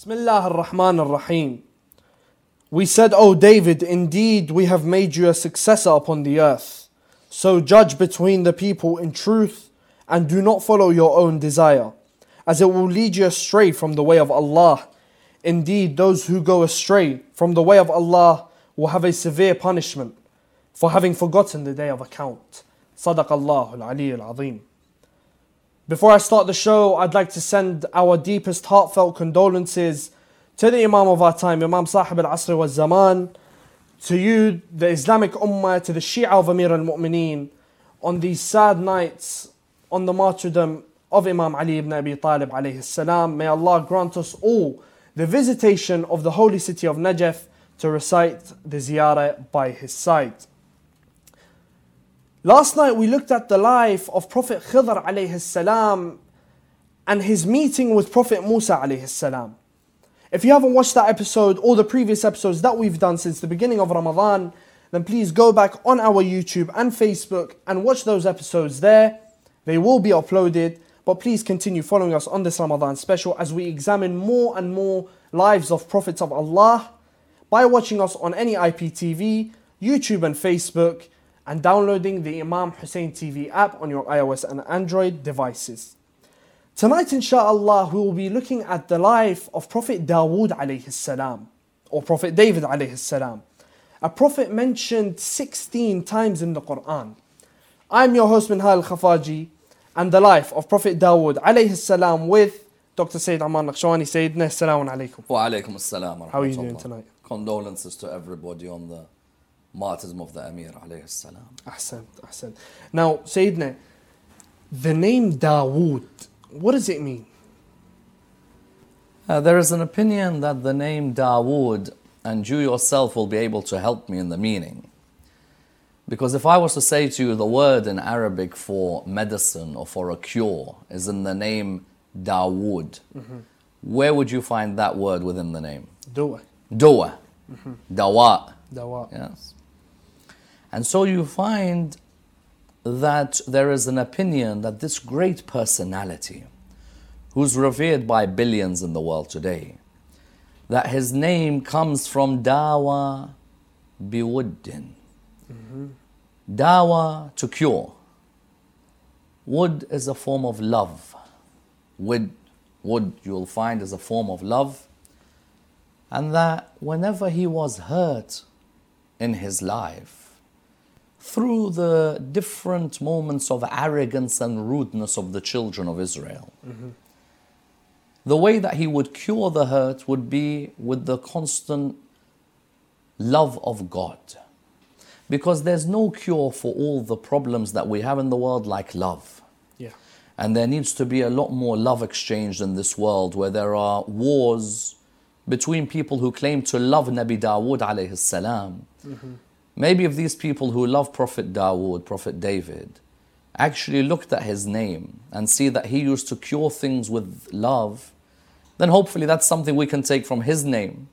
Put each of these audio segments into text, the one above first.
Bismillah ar-Rahman ar-Rahim. We said, O David, indeed we have made you a successor upon the earth. So judge between the people in truth and do not follow your own desire, as it will lead you astray from the way of Allah. Indeed, those who go astray from the way of Allah will have a severe punishment for having forgotten the day of account. Sadaq Allah al-Ali al-Azim. Before I start the show, I'd like to send our deepest heartfelt condolences to the Imam of our time, Imam Sahib al Asr wa Zaman, to you, the Islamic Ummah, to the Shia of Amir al Mu'mineen, on these sad nights on the martyrdom of Imam Ali ibn Abi Talib salam. May Allah grant us all the visitation of the holy city of Najaf to recite the ziyarah by his side. Last night we looked at the life of Prophet Khidr alayhi salam and his meeting with Prophet Musa alayhi salam. If you haven't watched that episode or the previous episodes that we've done since the beginning of Ramadan, then please go back on our YouTube and Facebook and watch those episodes there. They will be uploaded, but please continue following us on this Ramadan special as we examine more and more lives of prophets of Allah by watching us on any IPTV, YouTube and Facebook and downloading the Imam Hussein TV app on your iOS and Android devices. Tonight, inshaAllah, we will be looking at the life of Prophet Dawood alayhi salam, or Prophet David alayhi salam, a prophet mentioned 16 times in the Quran. I'm your host Minhal Khafaji, and the life of Prophet Dawood alayhi salam with Dr. Sayyid Ammar Nakshawani. Sayyidina, assalamu alaikum. Wa alaikum assalam. How are you doing tonight? Condolences to everybody on the martyrdom of the Amir alayhi salam. Ahsan, ahsan. Now, Sayyidina, the name Dawood, what does it mean? Uh, there is an opinion that the name Dawood, and you yourself will be able to help me in the meaning. Because if I was to say to you the word in Arabic for medicine or for a cure is in the name Dawood, where would you find that word within the name? Dua, Dua. Dawa. dawa. Yes. And so you find that there is an opinion that this great personality, who's revered by billions in the world today, that his name comes from Dawa biwuddin. Mm-hmm. Dawa to cure. Wood is a form of love. Wood, wood you'll find is a form of love. And that whenever he was hurt in his life, through the different moments of arrogance and rudeness of the children of Israel, the way that he would cure the hurt would be with the constant love of God. Because there's no cure for all the problems that we have in the world like love. Yeah. And there needs to be a lot more love exchanged in this world where there are wars between people who claim to love Nabi Dawood alayhi salam. Mm-hmm. Maybe if these people who love Prophet Dawood, Prophet David, actually looked at his name and see that he used to cure things with love, then hopefully that's something we can take from his name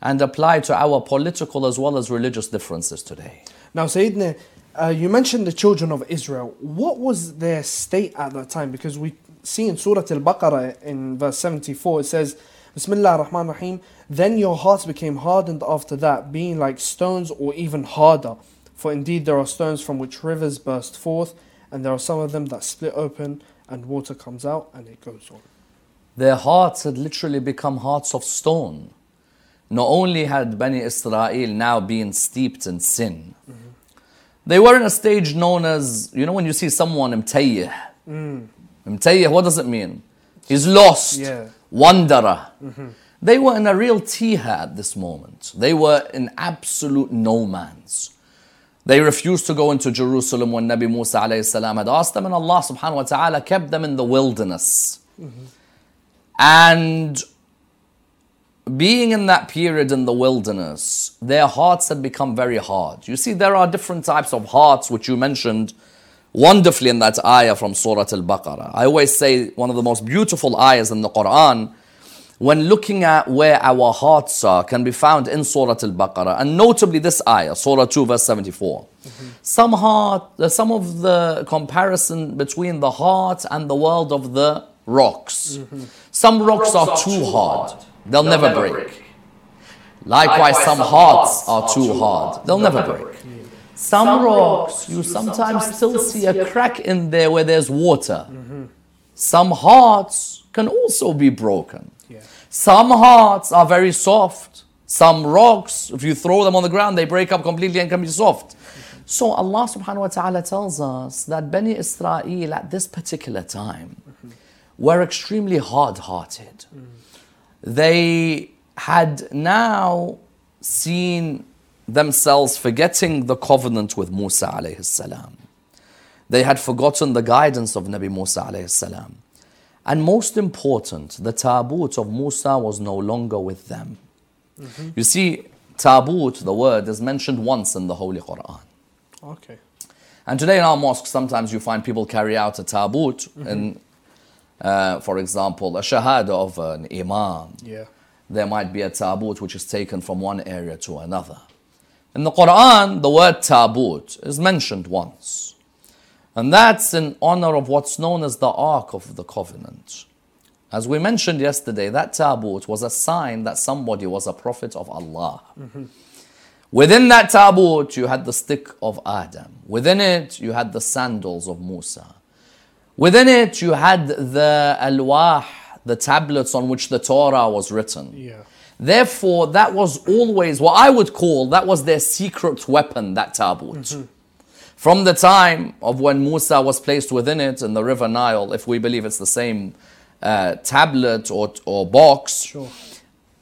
and apply to our political as well as religious differences today. Now, Sayyidina, uh, you mentioned the children of Israel. What was their state at that time? Because we see in Surah Al Baqarah in verse 74, it says, Bismillah ar-Rahman ar-Rahim. Then your hearts became hardened after that, being like stones or even harder. For indeed there are stones from which rivers burst forth, and there are some of them that split open, and water comes out, and it goes on. Their hearts had literally become hearts of stone. Not only had Bani Israel now been steeped in sin, mm-hmm. they were in a stage known as, you know, when you see someone imtayyih. Mm. Imtayyih, what does it mean? He's lost, Yeah. Wanderer. They were in a real tiha at this moment. They were in absolute no man's. They refused to go into Jerusalem when Nabi Musa salam had asked them, and Allah subhanahu wa ta'ala kept them in the wilderness. And being in that period in the wilderness, their hearts had become very hard. You see, there are different types of hearts, which you mentioned wonderfully in that ayah from Surah Al Baqarah. I always say one of the most beautiful ayahs in the Quran, when looking at where our hearts are, can be found in Surah Al Baqarah, and notably this ayah, Surah 2, verse 74. Some heart, uh, some of the comparison between the heart and the world of the rocks. Some rocks are too hard, they'll never break. Likewise, some hearts are too hard, they'll never break. Some rocks, you sometimes still see a crack in there where there's water. Mm-hmm. Some hearts can also be broken. Yeah. Some hearts are very soft. Some rocks, if you throw them on the ground, they break up completely and can be soft. Mm-hmm. So Allah subhanahu wa ta'ala tells us that Bani Israel at this particular time mm-hmm. were extremely hard hearted. Mm. They had now seen themselves forgetting the covenant with Musa alayhi salam. They had forgotten the guidance of Nabi Musa alayhi salam. And most important, the taboot of Musa was no longer with them. You see, taboot, the word, is mentioned once in the Holy Quran. Okay. And today in our mosques, sometimes you find people carry out a taboot in, uh, for example, a shahada of an imam. Yeah. There might be a taboot which is taken from one area to another. In the Quran, the word taboot is mentioned once. And that's in honor of what's known as the Ark of the Covenant. As we mentioned yesterday, that taboot was a sign that somebody was a prophet of Allah. Within that taboot, you had the stick of Adam. Within it, you had the sandals of Musa. Within it, you had the alwah, the tablets on which the Torah was written. Yeah. Therefore, that was always what I would call that was their secret weapon, that taboot. From the time of when Musa was placed within it in the river Nile, if we believe it's the same uh, tablet or, or box, Sure.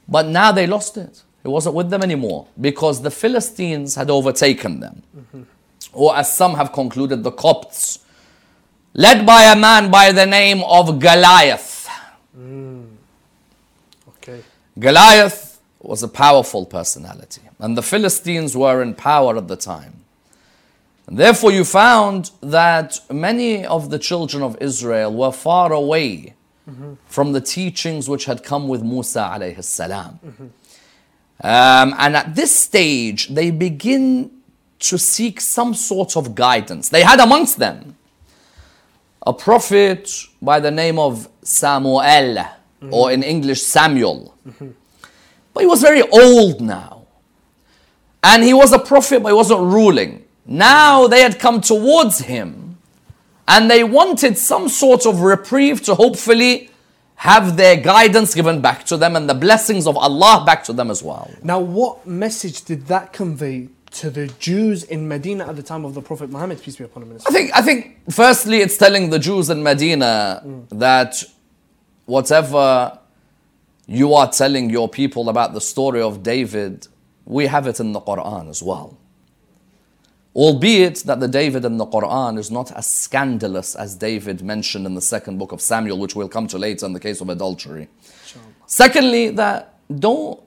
but now they lost it. It wasn't with them anymore because the Philistines had overtaken them. Or as some have concluded, the Copts, led by a man by the name of Goliath. Okay. Goliath was a powerful personality, and the Philistines were in power at the time. And therefore, you found that many of the children of Israel were far away from the teachings which had come with Musa alayhi salam. Um, and at this stage, they begin to seek some sort of guidance. They had amongst them a prophet by the name of Samuel, or in English, Samuel. But he was very old now. And he was a prophet, but he wasn't ruling. Now they had come towards him and they wanted some sort of reprieve to hopefully have their guidance given back to them and the blessings of Allah back to them as well. Now, what message did that convey to the Jews in Medina at the time of the Prophet Muhammad, peace be upon him? I think, I think firstly, it's telling the Jews in Medina that whatever you are telling your people about the story of David, we have it in the Quran as well. Albeit that the David in the Quran is not as scandalous as David mentioned in the second book of Samuel, which we'll come to later in the case of adultery. Secondly, that don't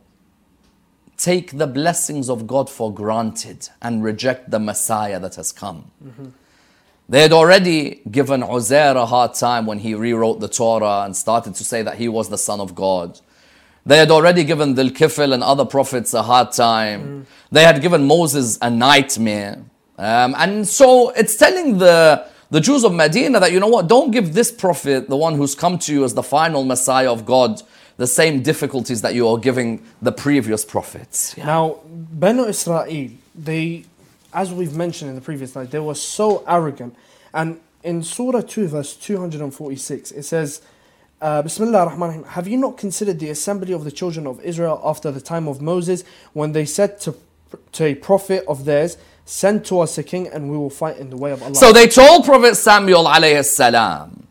take the blessings of God for granted and reject the Messiah that has come. Mm-hmm. They had already given Uzair a hard time when he rewrote the Torah and started to say that he was the Son of God. They had already given Dhul Kifl and other prophets a hard time. They had given Moses a nightmare. Um, and so it's telling the, the Jews of Medina that, you know what, don't give this prophet, the one who's come to you as the final Messiah of God, the same difficulties that you are giving the previous prophets. Now, Banu Israel, they, as we've mentioned in the previous slide, they were so arrogant. And in Surah 2, verse 246, it says, uh, Bismillah ar-Rahman ar-Rahim, Have you not considered the assembly of the children of Israel after the time of Moses when they said to, to a prophet of theirs, Send to us a king and we will fight in the way of Allah? So they told Prophet Samuel alayhi salam,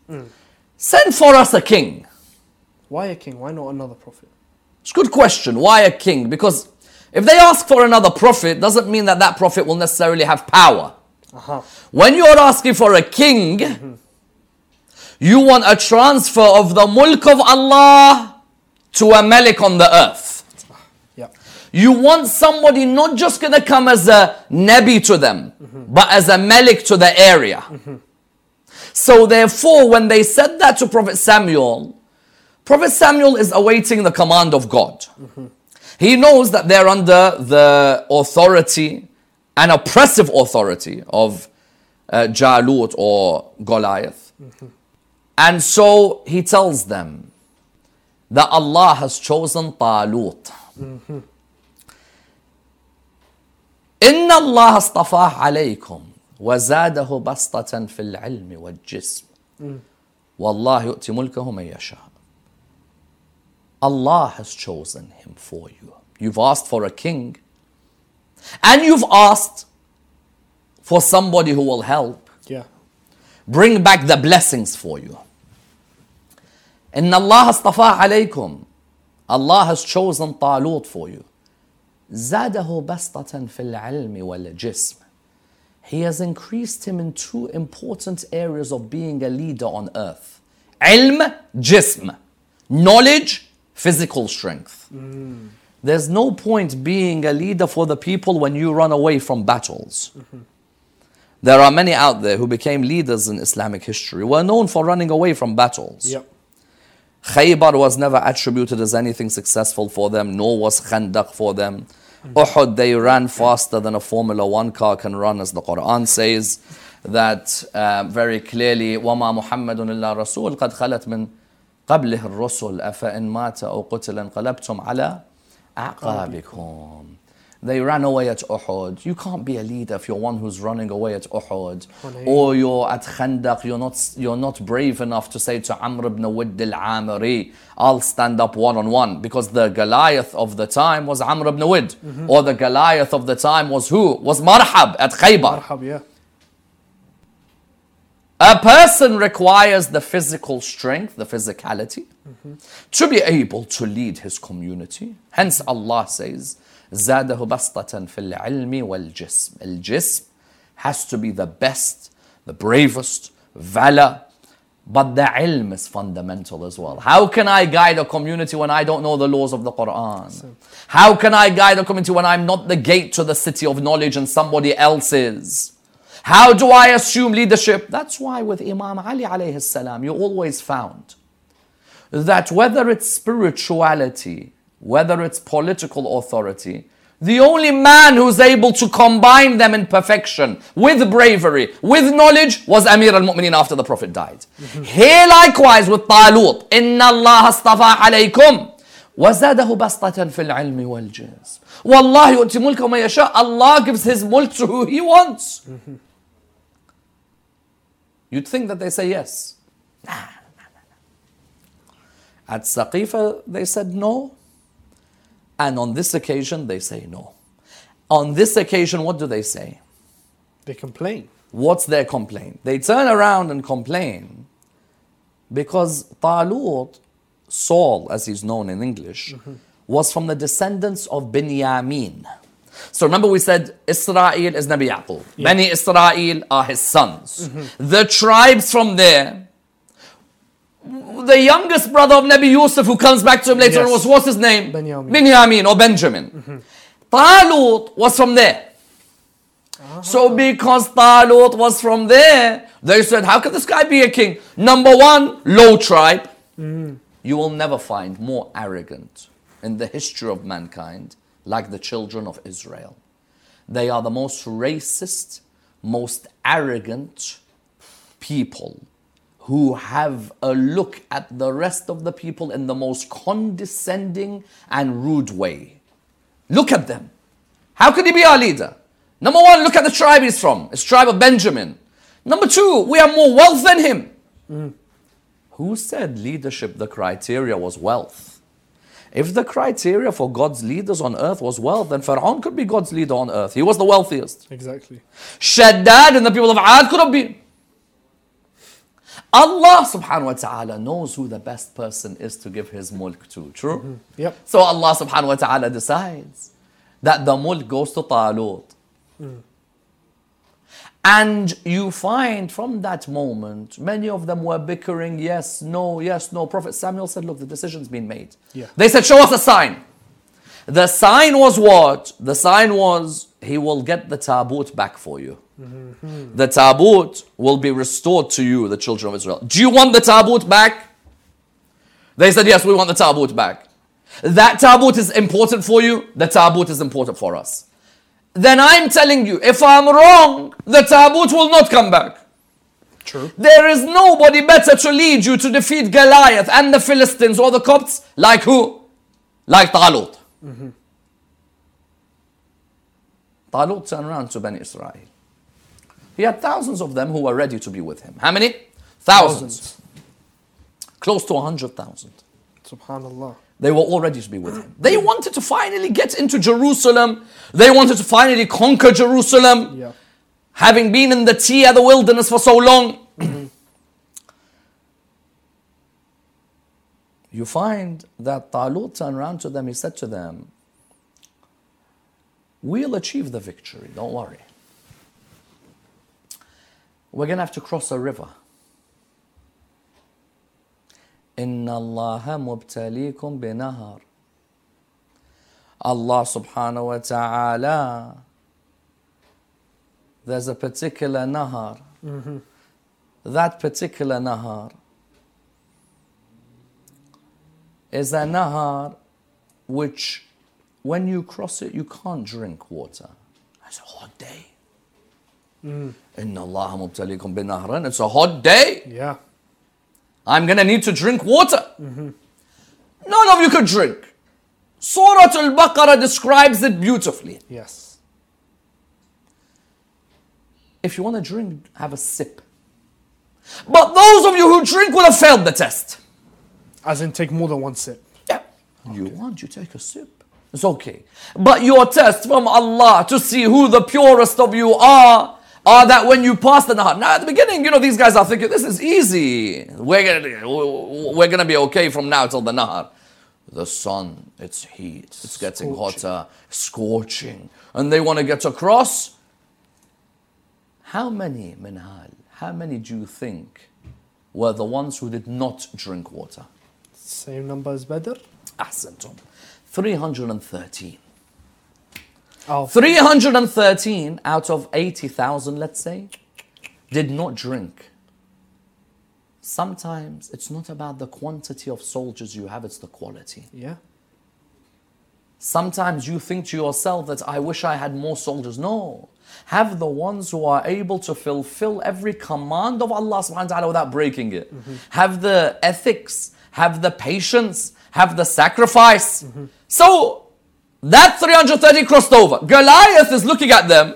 send for us a king. Why a king? Why not another prophet? It's a good question. Why a king? Because if they ask for another prophet, doesn't mean that that prophet will necessarily have power. Aha. When you're asking for a king, mm-hmm. you want a transfer of the mulk of Allah to a malik on the earth. Yeah. You want somebody not just going to come as a nabi to them, mm-hmm. but as a malik to the area. Mm-hmm. So therefore, when they said that to Prophet Samuel, Prophet Samuel is awaiting the command of God. He knows that they're under the authority and oppressive authority of uh, Jalut or Goliath. And so he tells them that Allah has chosen Talut. إن الله اصطفاه عليكم وزاده بسطة في العلم والجسم والله يؤتي ملكه من يشاء Allah has chosen him for you. You've asked for a king and you've asked for somebody who will help Yeah. bring back the blessings for you. إن الله اصطفاه عليكم Allah has chosen طالوت for you. زاده بسطة في العلم والجسم. He has increased him in two important areas of being a leader on earth. علم جسم. Knowledge, physical strength. There's no point being a leader for the people when you run away from battles. There are many out there who became leaders in Islamic history, were known for running away from battles. Yep. Khaybar was never attributed as anything successful for them, nor was Khandaq for them. Uhud, they ran faster than a Formula One car can run, as the Quran says. That uh, very clearly, وَمَا مُحَمَّدٌ إِلَّا رَسُولٌ قَدْ خَلَتْ مِنْ قَبْلِهِ الرُّسُلُ أَفَإِنْ مَاتَ أَوْ قُتِلَ انقلبتم على أعقابكم They ran away at Uhud. You can't be a leader if you're one who's running away at Uhud. Or you're at Khandaq, you're not, you're not brave enough to say to Amr ibn Widd al-Amiri, I'll stand up one on one. Because the Goliath of the time was Amr ibn Widd. Or the Goliath of the time was who? Was Marhab at Khaybar. Marhab, yeah. A person requires the physical strength, the physicality, to be able to lead his community. Hence, Allah says, زاده بسطة في العلم والجسم. الجسم has to be the best, the bravest, valor, but the ilm is fundamental as well. How can I guide a community when I don't know the laws of the Quran? How can I guide a community when I'm not the gate to the city of knowledge and somebody else is? How do I assume leadership? That's why with Imam Ali alayhi salam, you always found that whether it's spirituality, whether it's political authority, the only man who's able to combine them in perfection with bravery, with knowledge, was Amir al Mu'mineen after the Prophet died. Mm-hmm. He likewise with Talut, Inna Allah astafa alaykum. وزاده بسطة في العلم والجسم والله يؤتي ملكه من يشاء Allah gives his mulk to who he wants. Mm-hmm. You'd think that they say yes. Nah, nah, nah, nah. At Saqifa, they said no. And on this occasion, they say no. On this occasion, what do they say? They complain. What's their complaint? They turn around and complain because Talut, Saul, as he's known in English, mm-hmm. was from the descendants of Binyamin. So remember we said Israel is Nabi Yaqub. Bani Israel are his sons. Mm-hmm. The tribes from there, the youngest brother of Nabi Yusuf who comes back to him later Yes. was, what's his name? Binyamin. Binyamin or Benjamin. Mm-hmm. Talut was from there. Ah. So because Talut was from there, they said, how can this guy be a king? Number one, low tribe. Mm. You will never find more arrogant in the history of mankind like the children of Israel. They are the most racist, most arrogant people who have a look at the rest of the people in the most condescending and rude way. Look at them. How could he be our leader? Number one, look at the tribe he's from. It's tribe of Benjamin. Number two, we have more wealth than him. Mm. Who said leadership, the criteria was wealth? If the criteria for God's leaders on earth was wealth, then Pharaoh could be God's leader on earth. He was the wealthiest. Exactly. Shaddad and the people of Ad could have been. Allah subhanahu wa ta'ala knows who the best person is to give his mulk to. True? Mm-hmm. Yep. So Allah subhanahu wa ta'ala decides that the mulk goes to Talut. Mm. And you find from that moment, many of them were bickering, yes, no, yes, no. Prophet Samuel said, Look, the decision's been made. Yeah. They said, Show us a sign. The sign was what? The sign was, He will get the tabut back for you. Mm-hmm. The tabut will be restored to you, the children of Israel. Do you want the tabut back? They said, Yes, we want the tabut back. That tabut is important for you, the tabut is important for us. Then I'm telling you, if I'm wrong, the tabut will not come back. True. There is nobody better to lead you to defeat Goliath and the Philistines or the Copts like who? Like Talut. Mm-hmm. Talut turned around to Bani Israel. He had thousands of them who were ready to be with him. How many? Thousands. Close to 100,000. Subhanallah. They were all ready to be with him. They wanted to finally get into Jerusalem. They wanted to finally conquer Jerusalem. Yeah. Having been in the Tia, the wilderness for so long. you find that Talut turned around to them, he said to them, We'll achieve the victory, don't worry. We're going to have to cross a river. إن الله مبتليكم بنهر Allah subhanahu wa ta'ala there's a particular nahar that particular nahar is a nahar which when you cross it you can't drink water it's a hot day إن الله مبتليكم بنهر it's a hot day Yeah. I'm going to need to drink water. None of you could drink. Surah Al Baqarah describes it beautifully. Yes. If you want to drink, have a sip. But those of you who drink will have failed the test. As in, take more than one sip. Yeah. You want, you take a sip. It's okay. But your test from Allah to see who the purest of you are, are that when you pass the nahar. Now, at the beginning, you know, these guys are thinking, this is easy. We're gonna, we're gonna be okay from now till the nahar. The sun, it's heat, it's getting hotter, scorching, and they want to get across. How many, Minhal, how many do you think were the ones who did not drink water? Same number as Badr. Ahsantum. 313. Oh, 313 out of 80,000, let's say, did not drink. Sometimes it's not about the quantity of soldiers you have, it's the quality. yeah. Sometimes you think to yourself that I wish I had more soldiers. No. Have the ones who are able to fulfill every command of Allah subhanahu wa ta'ala without breaking it. Mm-hmm. Have the ethics, have the patience, have the sacrifice. Mm-hmm. So that 330 crossed over. Goliath is looking at them.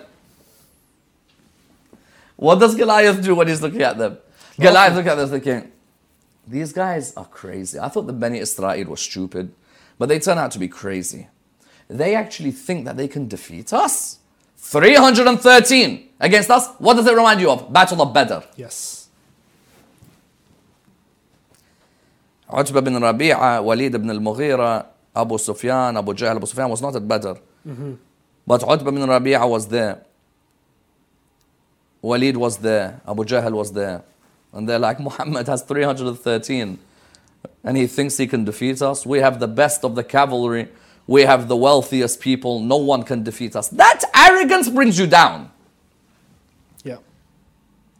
What does Goliath do when he's looking at them? Goliath looking at them thinking, these guys are crazy. I thought the Bani Israel were stupid, but they turn out to be crazy. They actually think that they can defeat us. 313 against us. What does it remind you of? Battle of Badr. Yes. Utbah bin Rabi'a, Walid ibn al-Mughira, Abu Sufyan, Abu Jahl. Abu Sufyan was not at Badr. But Utbah bin Rabi'a was there. Walid was there. Abu Jahl was there. And they're like, Muhammad has 313. And he thinks he can defeat us. We have the best of the cavalry. We have the wealthiest people. No one can defeat us. That arrogance brings you down.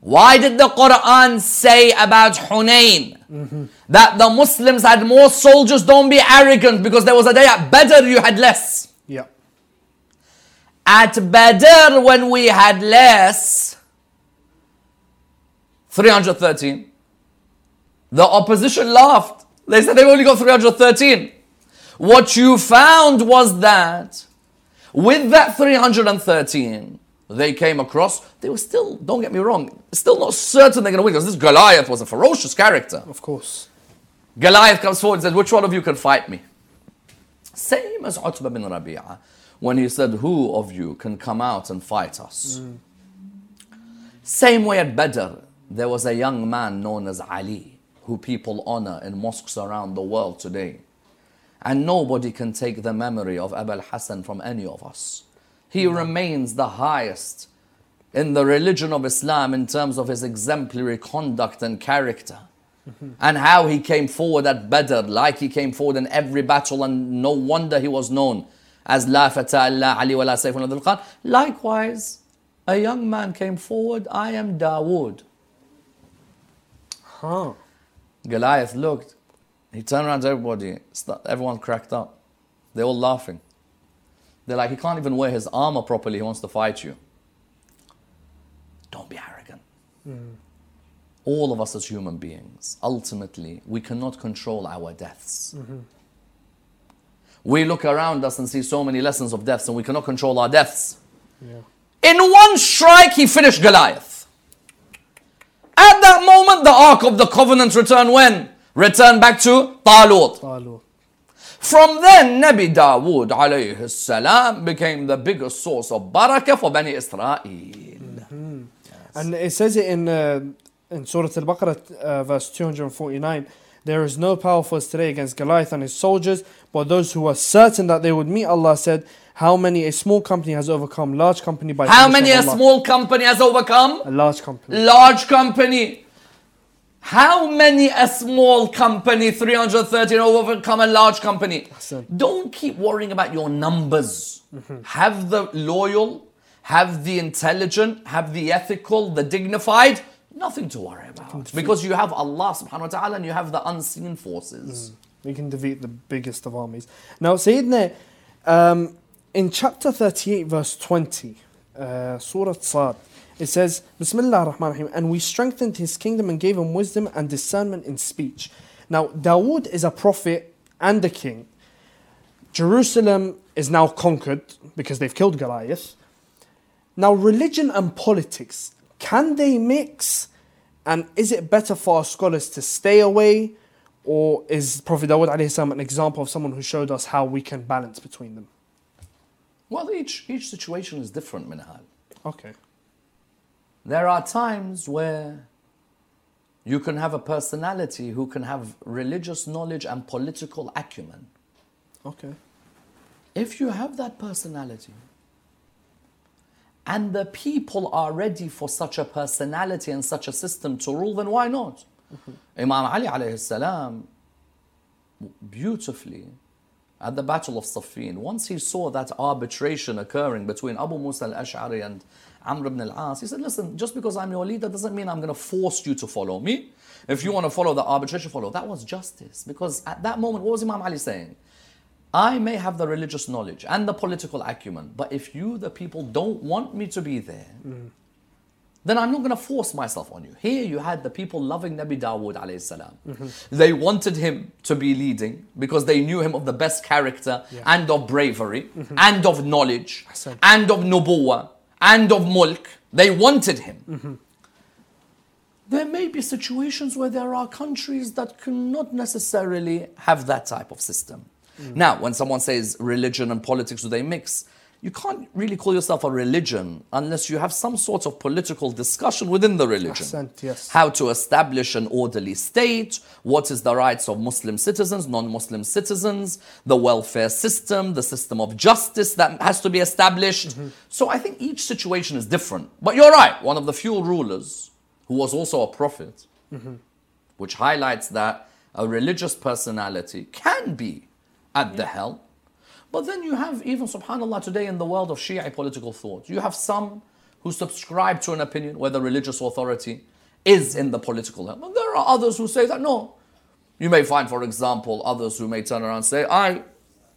Why did the Quran say about Hunain that the Muslims had more soldiers? Don't be arrogant because there was a day at Badr you had less. Yeah. At Badr, when we had less, 313, the opposition laughed. They said they've only got 313. What you found was that with that 313, they came across, they were still, don't get me wrong, still not certain they're going to win because this Goliath was a ferocious character. Of course. Goliath comes forward and says, Which one of you can fight me? Same as Utbah bin Rabi'ah when he said, Who of you can come out and fight us? Mm. Same way at Badr, there was a young man known as Ali, who people honor in mosques around the world today. And nobody can take the memory of Abul Hassan from any of us. He hmm. remains the highest in the religion of Islam in terms of his exemplary conduct and character. Mm-hmm. And how he came forward at Badr, like he came forward in every battle, and no wonder he was known as La Fata illa Ali wa la Sayfun Dhul Khan. Likewise, a young man came forward, I am Dawood. Huh. Goliath looked, he turned around to everybody, everyone cracked up. They're all laughing. They're like, he can't even wear his armor properly, he wants to fight you. Don't be arrogant. Hmm. all of us as human beings, ultimately, we cannot control our deaths. Mm-hmm. We look around us and see so many lessons of deaths, and we cannot control our deaths. In one strike, he finished Goliath. At that moment, the Ark of the Covenant returned when? Returned back to Talut. Talut. From then, Nabi Dawood alayhi salam became the biggest source of barakah for Bani Israel. And it says it in uh, in Surah Al-Baqarah, uh, verse 249. There is no power for us today against Goliath and his soldiers, but those who were certain that they would meet Allah said, How many a small company has overcome large company by How many a small company has overcome? a large company. Large company. How many a small company, 313, overcome a large company? Don't keep worrying about your numbers. Have the loyal, have the intelligent, have the ethical, the dignified. Nothing to worry about. Because you have Allah subhanahu wa ta'ala and you have the unseen forces. We can defeat the biggest of armies. Now, Sayyidina, um, in chapter 38, verse 20, uh, Surah Sad, it says, Bismillah ar-Rahman ar-Rahim, and we strengthened his kingdom and gave him wisdom and discernment in speech. Now, Dawood is a prophet and a king. Jerusalem is now conquered because they've killed Goliath. Now, religion and politics, can they mix? And is it better for our scholars to stay away? Or is Prophet Dawood an example of someone who showed us how we can balance between them? Well, each, each situation is different, Minhal. Okay. There are times where you can have a personality who can have religious knowledge and political acumen. Okay. If you have that personality and the people are ready for such a personality and such a system to rule, then why not? Mm-hmm. Imam Ali alayhi salam beautifully at the Battle of Siffin, once he saw that arbitration occurring between Abu Musa al-Ash'ari and Amr ibn al-As, he said, listen, just because I'm your leader doesn't mean I'm going to force you to follow me. If you want to follow the arbitration, follow. That was justice. Because at that moment, what was Imam Ali saying? I may have the religious knowledge and the political acumen, but if you, the people, don't want me to be there, then I'm not going to force myself on you. Here you had the people loving Nabi Dawood salam. They wanted him to be leading because they knew him of the best character and of bravery and of knowledge and of nubuwa and of mulk. They wanted him. Mm-hmm. There may be situations where there are countries that cannot necessarily have that type of system. Mm. Now, when someone says religion and politics, do they mix? You can't really call yourself a religion unless you have some sort of political discussion within the religion. Yes. How to establish an orderly state, what is the rights of Muslim citizens, non-Muslim citizens, the welfare system, the system of justice that has to be established. Mm-hmm. So I think each situation is different. But you're right, one of the few rulers who was also a prophet, mm-hmm. which highlights that a religious personality can be at the helm. But then you have, even subhanAllah, today in the world of Shia political thought, you have some who subscribe to an opinion where the religious authority is in the political realm. And there are others who say that no. You may find, for example, others who may turn around and say, I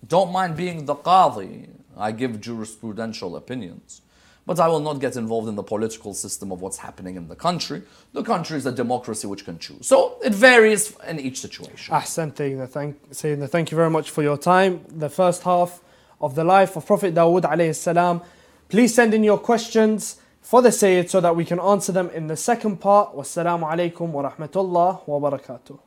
don't mind being the qadi. I give jurisprudential opinions. But I will not get involved in the political system of what's happening in the country. The country is a democracy which can choose. So it varies in each situation. Ahsan, Sayyidina. Thank, thank you very much for your time. The first half of the life of Prophet Dawood alayhi salam. Please send in your questions for the Sayyid so that we can answer them in the second part. Wassalamu alaikum wa rahmatullah wa barakatuh.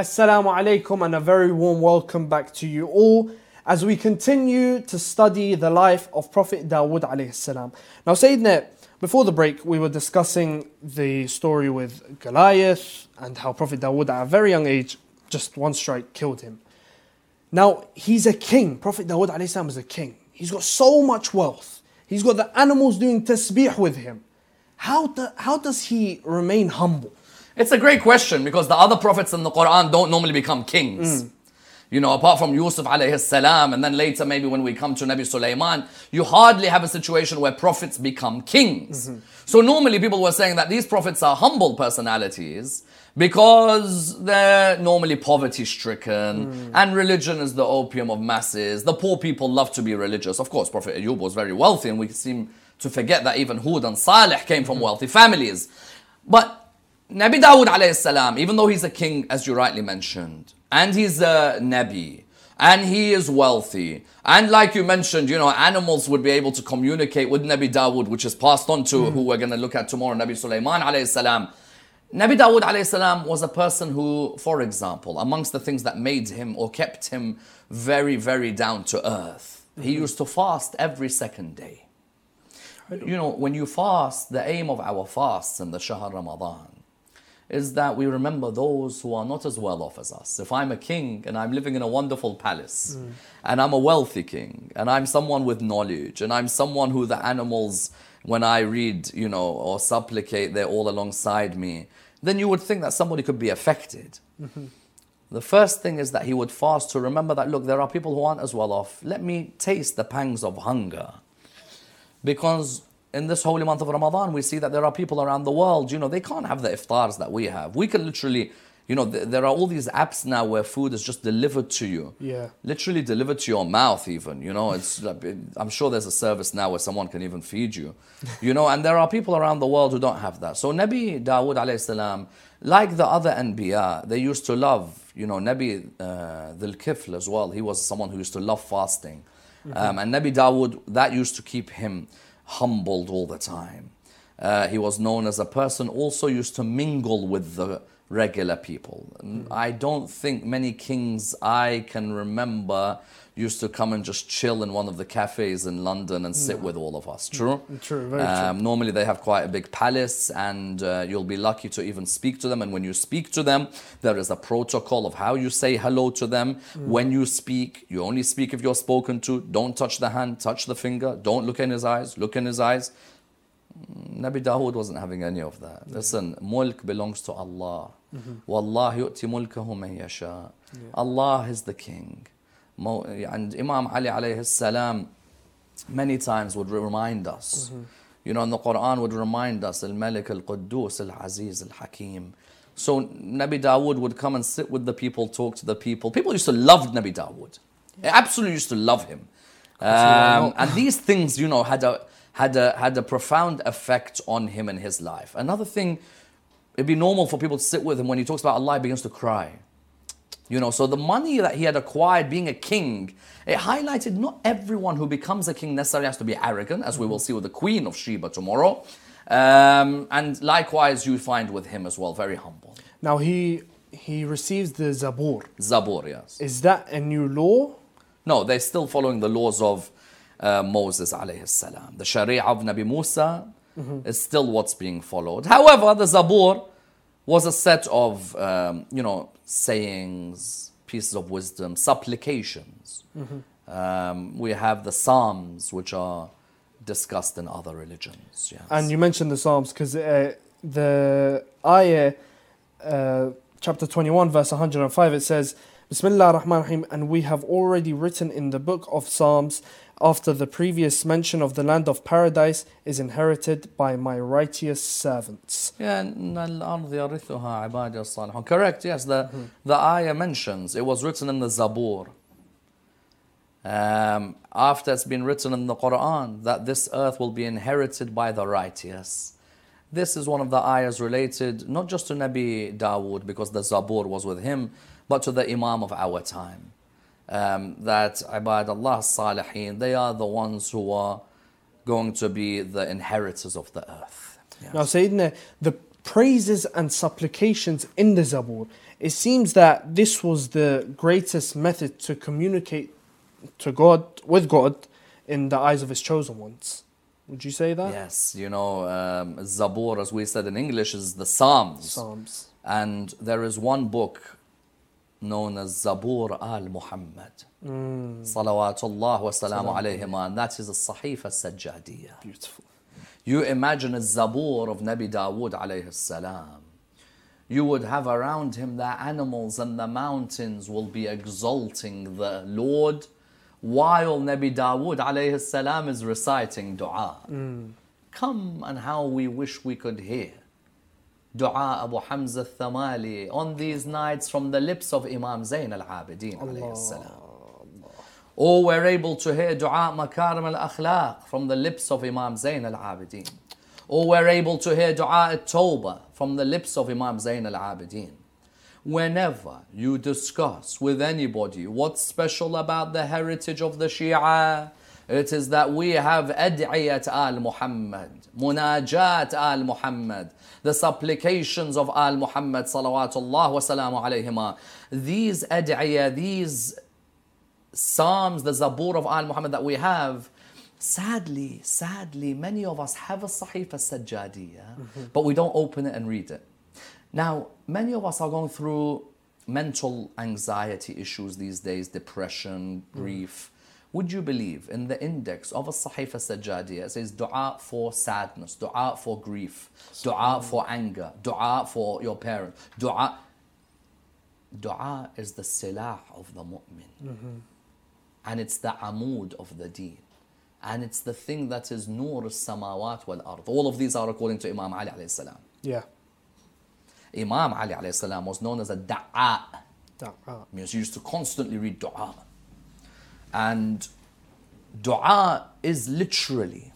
Assalamu alaikum and a very warm welcome back to you all as we continue to study the life of Prophet Dawood alayhi salam. Now Sayyidina, before the break we were discussing the story with Goliath and how Prophet Dawood at a very young age, just one strike killed him. Now, he's a king. Prophet Dawood alayhi salam is a king. He's got so much wealth. He's got the animals doing tasbih with him. How, do, how does he remain humble? It's a great question because the other prophets in the Quran don't normally become kings. Mm. You know, apart from Yusuf alayhi salam, and then later maybe when we come to Nabi Sulaiman, you hardly have a situation where prophets become kings. Mm-hmm. So normally people were saying that these prophets are humble personalities because they're normally poverty stricken mm. and religion is the opium of masses. The poor people love to be religious. Of course, Prophet Ayub was very wealthy and we seem to forget that even Hud and Salih came from mm. wealthy families. But Nabi Dawood alayhi salam, even though he's a king, as you rightly mentioned, and he's a Nabi, and he is wealthy, and like you mentioned, you know, animals would be able to communicate with Nabi Dawood, which is passed on to who we're going to look at tomorrow, Nabi Sulaiman alayhi salam. Nabi Dawood alayhi salam was a person who, for example, amongst the things that made him or kept him very, very down to earth, he mm-hmm. used to fast every second day. You know, when you fast, the aim of our fasts in the Shahr Ramadan is that we remember those who are not as well off as us. If I'm a king and I'm living in a wonderful palace, mm. and I'm a wealthy king, and I'm someone with knowledge, and I'm someone who the animals, when I read, you know, or supplicate, they're all alongside me, then you would think that somebody could be affected. Mm-hmm. The first thing is that he would fast to remember that, look, there are people who aren't as well off. Let me taste the pangs of hunger. Because in this holy month of Ramadan, we see that there are people around the world, you know, they can't have the iftars that we have. We can literally, you know, th- there are all these apps now where food is just delivered to you. Yeah. Literally delivered to your mouth, even. You know, it's. like, it- I'm sure there's a service now where someone can even feed you. You know, and there are people around the world who don't have that. So Nabi Dawood alayhi salam, like the other Anbiya, they used to love, you know, Nabi uh, Dhul Kifl as well. He was someone who used to love fasting. Um, and Nabi Dawood, that used to keep him humbled all the time. Uh, he was known as a person also used to mingle with the regular people. I don't think many kings I can remember used to come and just chill in one of the cafes in London and sit with all of us. True? True, very true. Um, normally they have quite a big palace and uh, you'll be lucky to even speak to them. And when you speak to them, there is a protocol of how you say hello to them. When you speak, you only speak if you're spoken to. Don't touch the hand, touch the finger. Don't look in his eyes, look in his eyes. Mm, Nabi Dawood wasn't having any of that. Listen, mulk belongs to Allah. Wallah yu'ti mulkahu man yasha. Allah is the king. Mo- And Imam Ali alayhi salam many times would remind us. You know, and the Quran would remind us, Al Malik Al Quddus Al Aziz Al Hakim. So Nabi Dawood would come and sit with the people, talk to the people. People used to love Nabi Dawood. They absolutely used to love him. Um, and these things, you know, had a had a had a profound effect on him and his life. Another thing, it'd be normal for people to sit with him when he talks about Allah, he begins to cry. You know, so the money that he had acquired being a king, it highlighted not everyone who becomes a king necessarily has to be arrogant, as we will see with the Queen of Sheba tomorrow. Um, and likewise, you find with him as well, very humble. Now he he receives the Zabur. Zabur, yes. Is that a new law? No, they're still following the laws of uh, Moses alayhi salam. The Sharia of Nabi Musa is still what's being followed. However, the Zabur was a set of, um, you know, sayings, pieces of wisdom, supplications. Um, we have the Psalms, which are discussed in other religions. Yes. And you mentioned the Psalms because uh, the ayah, uh, chapter 21, verse 105, it says, Bismillah ar-Rahman rahim and we have already written in the book of Psalms, after the previous mention of the land of paradise is inherited by my righteous servants. Correct, yes, the, mm-hmm. the ayah mentions, it was written in the Zabur. Um, after it's been written in the Quran, that this earth will be inherited by the righteous. This is one of the ayahs related not just to Nabi Dawood, because the Zabur was with him, but to the Imam of our time. Um, that Ibad Allah Salihin, they are the ones who are going to be the inheritors of the earth. Now, Sayyidina, the praises and supplications in the Zabur, it seems that this was the greatest method to communicate to God, with God, in the eyes of His chosen ones. Would you say that? Yes, you know, um, Zabur, as we said in English, is the Psalms. Psalms. And there is one book known as Zabur al Muhammad. Mm. Salawatullah wa salamu alayhima. And that is a Sahifa Sajjadiyah. Beautiful. You imagine a Zabur of Nabi Dawood alayhi salam. You would have around him the animals and the mountains will be exalting the Lord while Nabi Dawood alayhi salam is reciting dua. Mm. Come and how we wish we could hear dua Abu Hamza Thamali on these nights from the lips of Imam Zain al-Abidin. Or oh, we're able to hear dua Makarim al-Akhlaq from the lips of Imam Zain al-Abidin. Or we're able to hear dua at-Tawbah from the lips of Imam Zain al-Abidin. Whenever you discuss with anybody what's special about the heritage of the Shia, it is that we have ad'iyat al Muhammad, munajat al Muhammad, the supplications of al Muhammad salawatullah wa salamu alayhima. These ad'iyah, these psalms, the zabur of al Muhammad that we have, sadly, sadly, many of us have a sahifa sajjadiyah, mm-hmm. but we don't open it and read it. Now, many of us are going through mental anxiety issues these days, depression, mm. grief. Would you believe in the index of a Sahifa Sajjadiyah it says dua for sadness, dua for grief, dua for anger, dua for your parents, dua. Dua is the silah of the mu'min. And it's the amud of the deen. And it's the thing that is nur samawat wal ard. All of these are according to Imam Ali alayhi salam. Yeah. Imam Ali alayhi salam was known as a da'a. Uh, means he used to constantly read dua. And dua is literally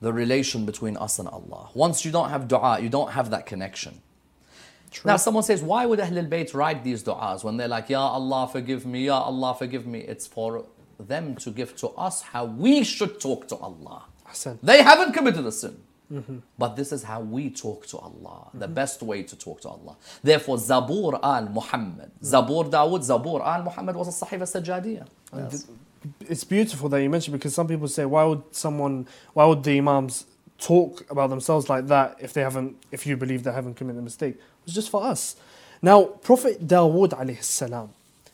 the relation between us and Allah. Once you don't have dua, you don't have that connection. Now, someone says, why would Ahlul Bayt write these du'as when they're like, Ya Allah, forgive me, Ya Allah, forgive me? It's for them to give to us how we should talk to Allah. They haven't committed a sin. But this is how we talk to Allah, the best way to talk to Allah. Therefore, Zabur al Muhammad, Zabur Dawood, Zabur al Muhammad was a Sahifa Sajjadiyah. Yes. It's beautiful that you mentioned because some people say, why would someone, why would the imams talk about themselves like that if they haven't, if you believe they haven't committed a mistake? It was just for us. Now, Prophet Dawood alayhi salam,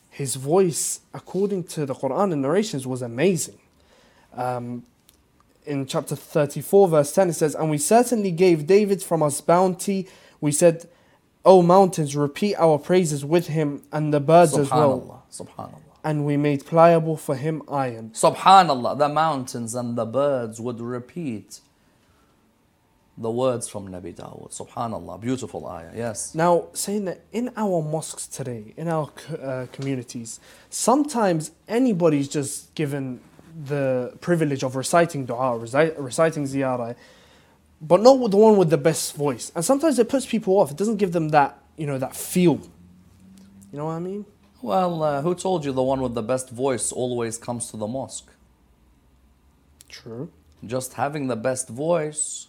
his voice, according to the Quran and narrations, was amazing. Um, in chapter 34, verse 10, it says, And we certainly gave David from us bounty. We said, O mountains, repeat our praises with him, and the birds as well. Subhanallah, Subhanallah. And we made pliable for him iron. Subhanallah, the mountains and the birds would repeat the words from Nabi Dawood. Subhanallah, beautiful ayah, yes. Now, saying that in our mosques today, in our uh, communities, sometimes anybody's just given the privilege of reciting dua, reci- reciting ziyarah, but not with the one with the best voice. And sometimes it puts people off. It doesn't give them that, you know, that feel. You know what I mean? Well, uh, who told you the one with the best voice always comes to the mosque? True. Just having the best voice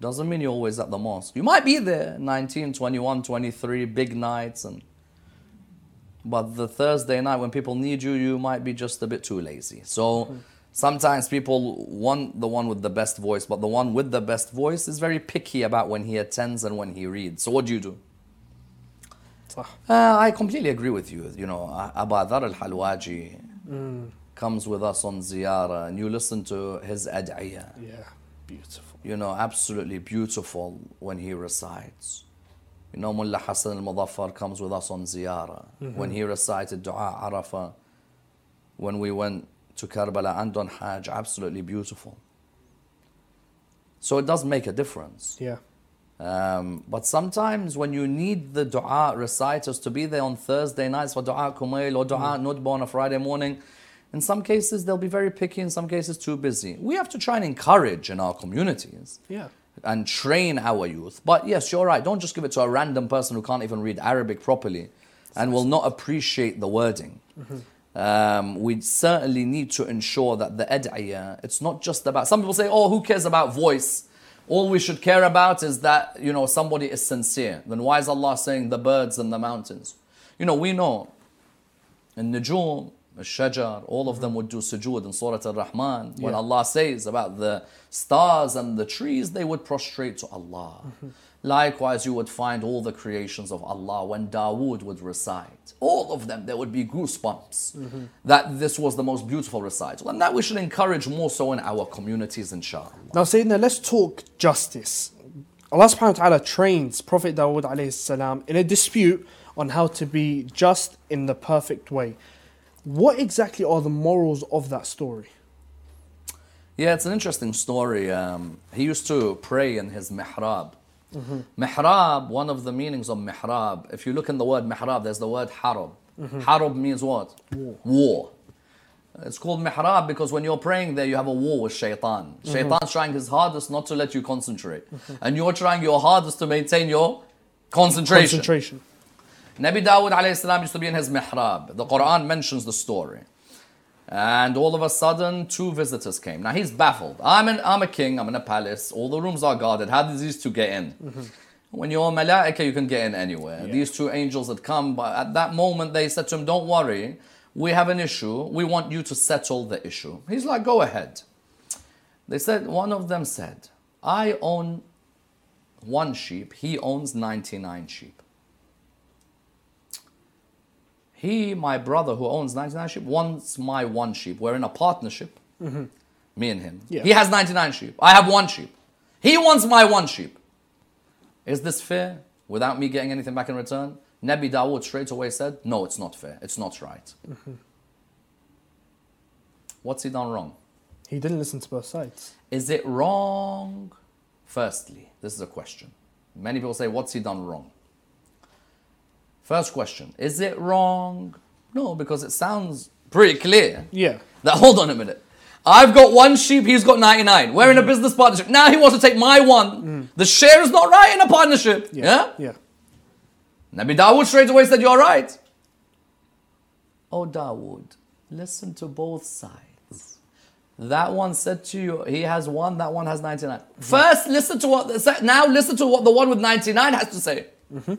doesn't mean you're always at the mosque. You might be there 19, 21, 23, big nights and but the Thursday night when people need you, you might be just a bit too lazy. So sometimes people want the one with the best voice, but the one with the best voice is very picky about when he attends and when he reads. So what do you do? Uh, I completely agree with you. You know, Abu Dhar al-Halwaji comes with us on ziyarah and you listen to his ad'iyah. Yeah. Beautiful. You know, absolutely beautiful when he recites. You know, Mullah Hassan al-Mudaffar comes with us on ziyarah. When he recited Dua Arafah, when we went to Karbala and on Hajj, absolutely beautiful. So it does make a difference. Yeah. Um, but sometimes when you need the dua reciters to be there on Thursday nights for dua kumail or dua nudba on a Friday morning, in some cases they'll be very picky, in some cases too busy. We have to try and encourage in our communities Yeah. And train our youth. But yes, you're right. Don't just give it to a random person who can't even read Arabic properly and will not appreciate the wording. Um, we certainly need to ensure that the ad'iyah, it's not just about, some people say, oh, who cares about voice? All we should care about is that, you know, somebody is sincere. Then why is Allah saying the birds and the mountains? You know, we know in Najum, al-shajar, all of them would do sujood in Surah Al-Rahman. When Yeah. Allah says about the stars and the trees, they would prostrate to Allah. Likewise, you would find all the creations of Allah when Dawood would recite. All of them, there would be goosebumps that this was the most beautiful recital. And that we should encourage more so in our communities, inshallah. Now, Sayyidina, let's talk justice. Allah subhanahu wa ta'ala trains Prophet Dawood alayhi salam in a dispute on how to be just in the perfect way. What exactly are the morals of that story? Yeah, it's an interesting story. Um, he used to pray in his mihrab. Mm-hmm. Mihrab, one of the meanings of mihrab, if you look in the word mihrab, there's the word harab. Mm-hmm. Harab means what? War. It's called mihrab because when you're praying there, you have a war with shaitan. Mm-hmm. Shaitan's trying his hardest not to let you concentrate. And you're trying your hardest to maintain your concentration. Concentration. Nabi Dawud alayhi used to be in his mihrab. The Quran mentions the story. And all of a sudden, two visitors came. Now he's baffled. I'm, in, I'm a king, I'm in a palace, all the rooms are guarded. How did these two get in? Mm-hmm. When you're a malaika, you can get in anywhere. These two angels had come, but at that moment they said to him, Don't worry, we have an issue. We want you to settle the issue. He's like, Go ahead. They said, One of them said, I own one sheep, he owns 99 sheep. He, my brother who owns 99 sheep, wants my one sheep. We're in a partnership, me and him. Yeah. He has 99 sheep. I have one sheep. He wants my one sheep. Is this fair without me getting anything back in return? Nabi Dawood straight away said, No, it's not fair. It's not right. What's he done wrong? He didn't listen to both sides. Is it wrong? Firstly, this is a question. Many people say, What's he done wrong? First question Is it wrong? No, because it sounds pretty clear Yeah. that, hold on a minute. I've got one sheep, he's got 99. We're in a mm. business partnership. Now he wants to take my one. Mm. The share is not right in a partnership. Yeah? Yeah. Nabi Dawood straight away said, You're right. Oh, Dawood, listen to both sides. That one said to you, he has one, that one has 99. Mm-hmm. First, listen to what, the now listen to what the one with 99 has to say. Mm-hmm.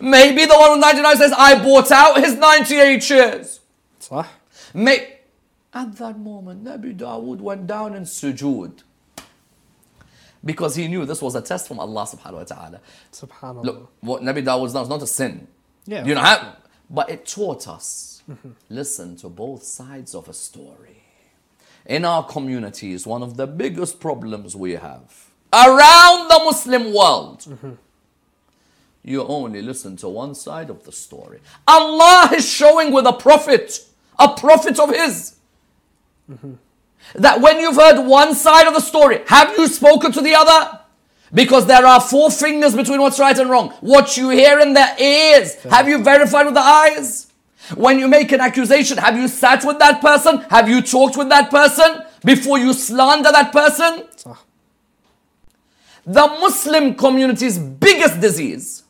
Maybe the one with 99 says, I bought out his 98 shares. صح. May- At that moment, Nabi Dawood went down in sujood. Because he knew this was a test from Allah subhanahu wa ta'ala. Subhanallah. Look, what Nabi Dawood's done is not a sin. Yeah. You know how, but it taught us listen to both sides of a story. In our communities, one of the biggest problems we have around the Muslim world, you only listen to one side of the story. Allah is showing with a prophet, a prophet of His, that when you've heard one side of the story, have you spoken to the other? Because there are four fingers between what's right and wrong. What you hear in the ears, have you verified with the eyes? When you make an accusation, have you sat with that person? Have you talked with that person before you slander that person? The Muslim community's biggest disease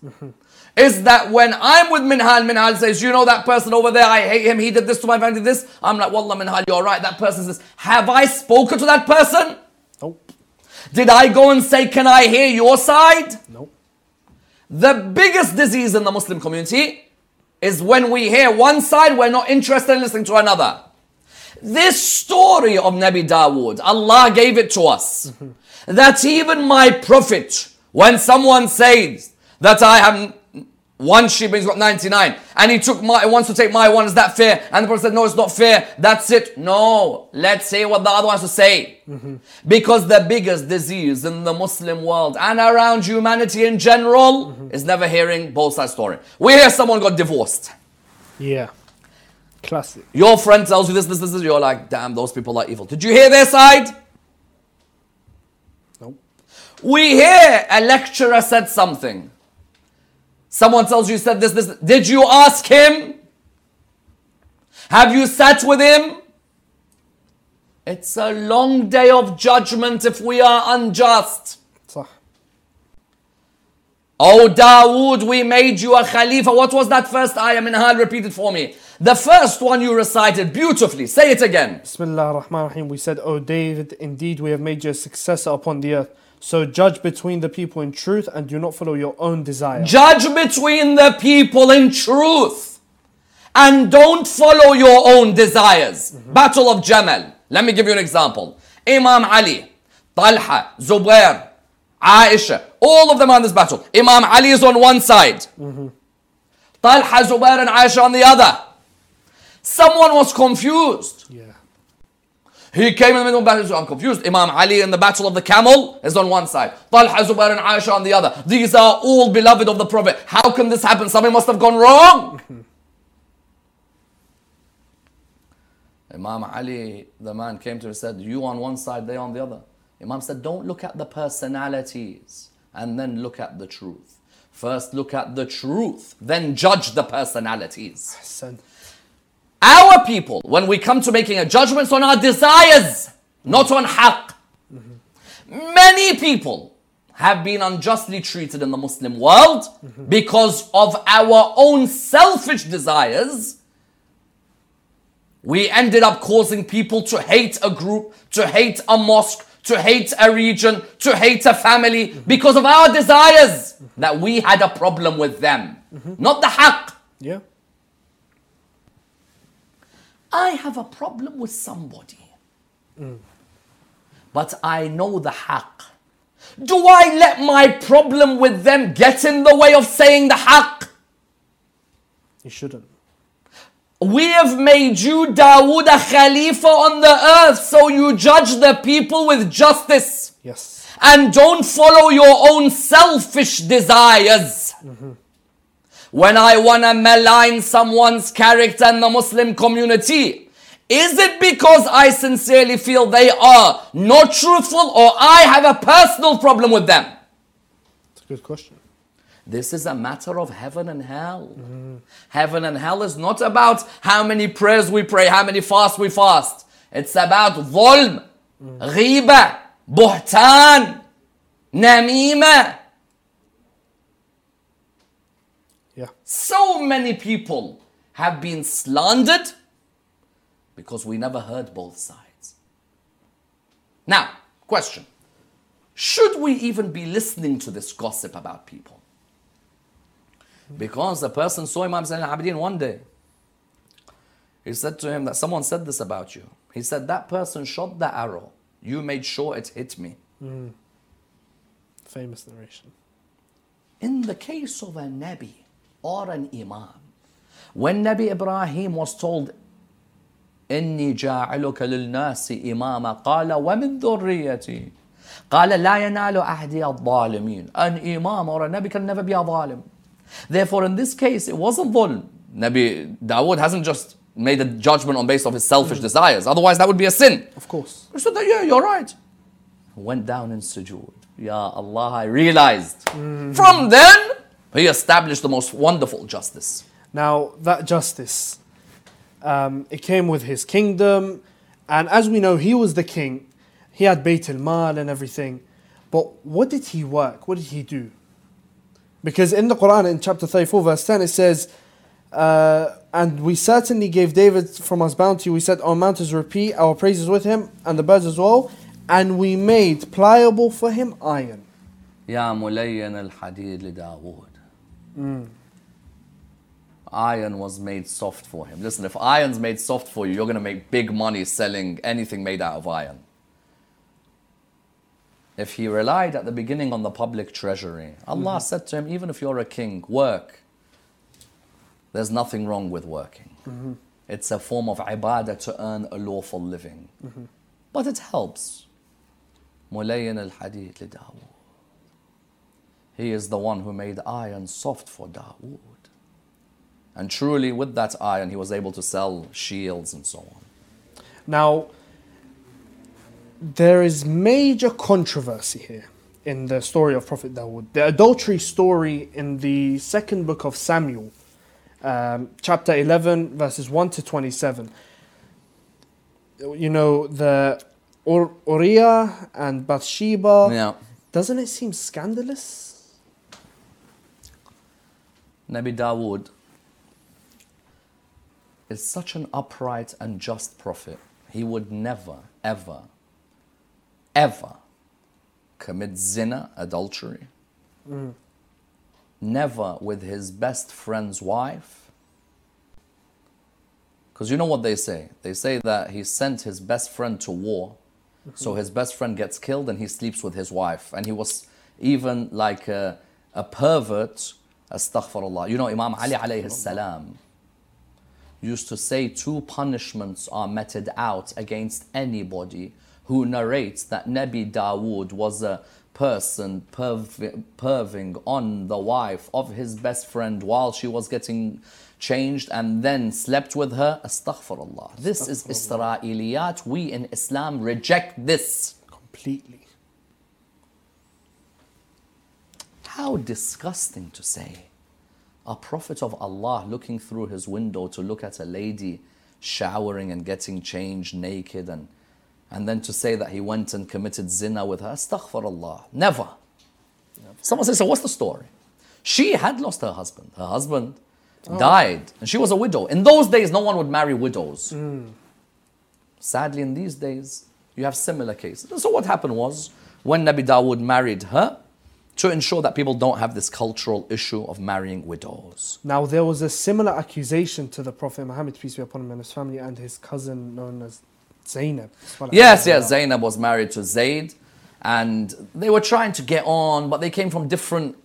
is that when I'm with Minhal, Minhal says, You know that person over there, I hate him, he did this to my family, this. I'm like, Wallah, Minhal, you're right. That person says, Have I spoken to that person? Nope. Did I go and say, Can I hear your side? Nope. The biggest disease in the Muslim community is when we hear one side, we're not interested in listening to another. This story of Nabi Dawood, Allah gave it to us. That even my prophet, when someone says that I have one sheep and he's got 99, and he took my wants to take my one, is that fair? And the prophet said, No, it's not fair. That's it. No, let's say what the other one has to say. Mm-hmm. Because the biggest disease in the Muslim world and around humanity in general mm-hmm. is never hearing both sides story. We hear someone got divorced. Yeah. Classic. Your friend tells you this, this, this, this. You're like, damn, those people are evil. Did you hear their side? We hear a lecturer said something. Someone tells you said this, this. Did you ask him? Have you sat with him? It's a long day of judgment if we are unjust. صح. Oh Dawood, we made you a Khalifa. What was that first ayah? Minhal, repeat it for me. The first one you recited beautifully. Say it again. Bismillah ar-Rahman ar-Rahim. We said, O David, indeed we have made you a successor upon the earth. So judge between the people in truth and do not follow your own desire. Judge between the people in truth and don't follow your own desires. Mm-hmm. Battle of Jamal. Let me give you an example. Imam Ali, Talha, Zubair, Aisha, all of them are in this battle. Imam Ali is on one side. Mm-hmm. Talha, Zubair, and Aisha on the other. Someone was confused. Yeah. He came in the middle of battle, I'm confused. Imam Ali in the battle of the camel is on one side. Talha, Zubair, and Aisha on the other. These are all beloved of the Prophet. How can this happen? Something must have gone wrong. Imam Ali, the man came to him and said, You on one side, they on the other. Imam said, Don't look at the personalities and then look at the truth. First look at the truth, then judge the personalities. Our people, when we come to making a judgment, on our desires, not on haqq. Many people have been unjustly treated in the Muslim world because of our own selfish desires. We ended up causing people to hate a group, to hate a mosque, to hate a region, to hate a family because of our desires that we had a problem with them, not the haqq. Yeah. I have a problem with somebody, but I know the haqq. Do I let my problem with them get in the way of saying the haqq? You shouldn't. We have made you, Dawood, a Khalifa on the earth, so you judge the people with justice Yes. and don't follow your own selfish desires. Mm-hmm. When I want to malign someone's character in the Muslim community, is it because I sincerely feel they are not truthful or I have a personal problem with them? It's a good question. This is a matter of heaven and hell. Heaven and hell is not about how many prayers we pray, how many fasts we fast. It's about dhulm, ghiba, buhtan, namima. Yeah. So many people have been slandered because we never heard both sides. Now, question Should we even be listening to this gossip about people? Because a person saw Imam Zain al Abidin one day. He said to him that someone said this about you. He said, That person shot the arrow. You made sure it hit me. Hmm. Famous narration. In the case of a Nabi or an Imam, when Nabi Ibrahim was told, إني جاعلك للناس إماما قال ومن ذريتي قال لا ينال أحدي الظالمين An Imam or a Nabi can never be a zalim. Therefore in this case it wasn't dhulm. Nabi Dawood hasn't just made a judgment on based of his selfish desires. Otherwise that would be a sin. Of course. He said that, yeah, you're right. Went down in sujood. Ya Allah, I realized. From then, he established the most wonderful justice. Now, that justice, um, it came with his kingdom. And as we know, he was the king. He had Bayt al Mal and everything. But what did he work? What did he do? Because in the Quran, in chapter 34, verse 10, it says, uh, And we certainly gave David from us bounty. We said, Our mountains repeat our praises with him, and the birds as well. And we made pliable for him iron. يا ملين الحديد لداود. Iron was made soft for him. Listen, if iron's made soft for you, you're going to make big money selling anything made out of iron. If he relied at the beginning on the public treasury, Allah said to him, even if you're a king, work. There's nothing wrong with working. It's a form of ibadah to earn a lawful living. But it helps. ملين الحديد لداود. he is the one who made iron soft for Dawood. And truly, with that iron, he was able to sell shields and so on. Now, there is major controversy here in the story of Prophet Dawood. The adultery story in the second book of Samuel, um, chapter 11, verses 1 to 27. You know, the Ur- Uriah and Bathsheba. Yeah. Doesn't it seem scandalous? Nabi Dawood is such an upright and just prophet. He would never, ever, ever commit zina, adultery. Never with his best friend's wife. Because you know what they say? They say that he sent his best friend to war, so his best friend gets killed and he sleeps with his wife. And he was even like a, a pervert, astaghfirullah. You know, Imam Ali alayhi salam used to say two punishments are meted out against anybody who narrates that Nabi Dawood was a person perv- perving on the wife of his best friend while she was getting changed and then slept with her. Astaghfirullah. This is Israeliyat. We in Islam reject this. Completely. How disgusting to say. A prophet of Allah looking through his window to look at a lady showering and getting changed naked and and then to say that he went and committed zina with her. Astaghfirullah. Never. Someone says, so what's the story? She had lost her husband. Her husband oh. died and she was a widow. In those days, no one would marry widows. Hmm. Sadly, in these days, you have similar cases. So what happened was, when Nabi Dawood married her, to ensure that people don't have this cultural issue of marrying widows. Now, there was a similar accusation to the Prophet Muhammad, peace be upon him, and his family, and his cousin known as Zainab. Yes, yes, Zainab was married to Zayd, and they were trying to get on, but they came from different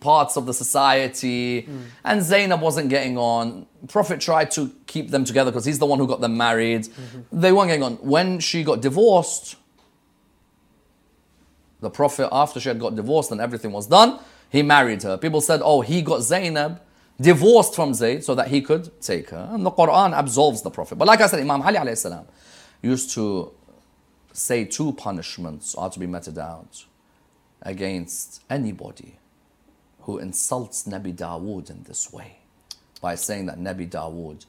parts of the society, hmm. and Zainab wasn't getting on. Prophet tried to keep them together because he's the one who got them married. Mm-hmm. They weren't getting on. When she got divorced, the Prophet, after she had got divorced and everything was done, he married her. People said, oh, he got Zainab divorced from Zayd so that he could take her. And the Quran absolves the Prophet. But like I said, Imam Ali alayhi salam used to say two punishments are to be meted out against anybody who insults Nabi Dawood in this way by saying that Nabi Dawood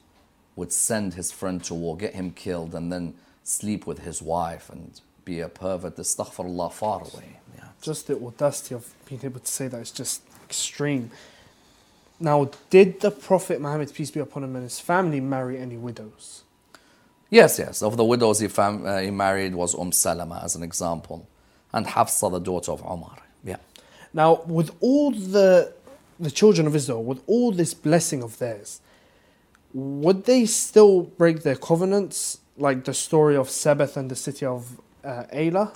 would send his friend to war, get him killed, and then sleep with his wife and be a pervert. Astaghfirullah, far away. Yeah. Just the audacity of being able to say that is just extreme. Now, did the Prophet Muhammad, peace be upon him, and his family marry any widows? Yes, yes. Of the widows he, fam- uh, he married was Umm Salama as an example, and Hafsa, the daughter of Umar. Yeah. Now, with all the the children of Israel, with all this blessing of theirs, would they still break their covenants, like the story of Sabbath and the city of uh, Ayla?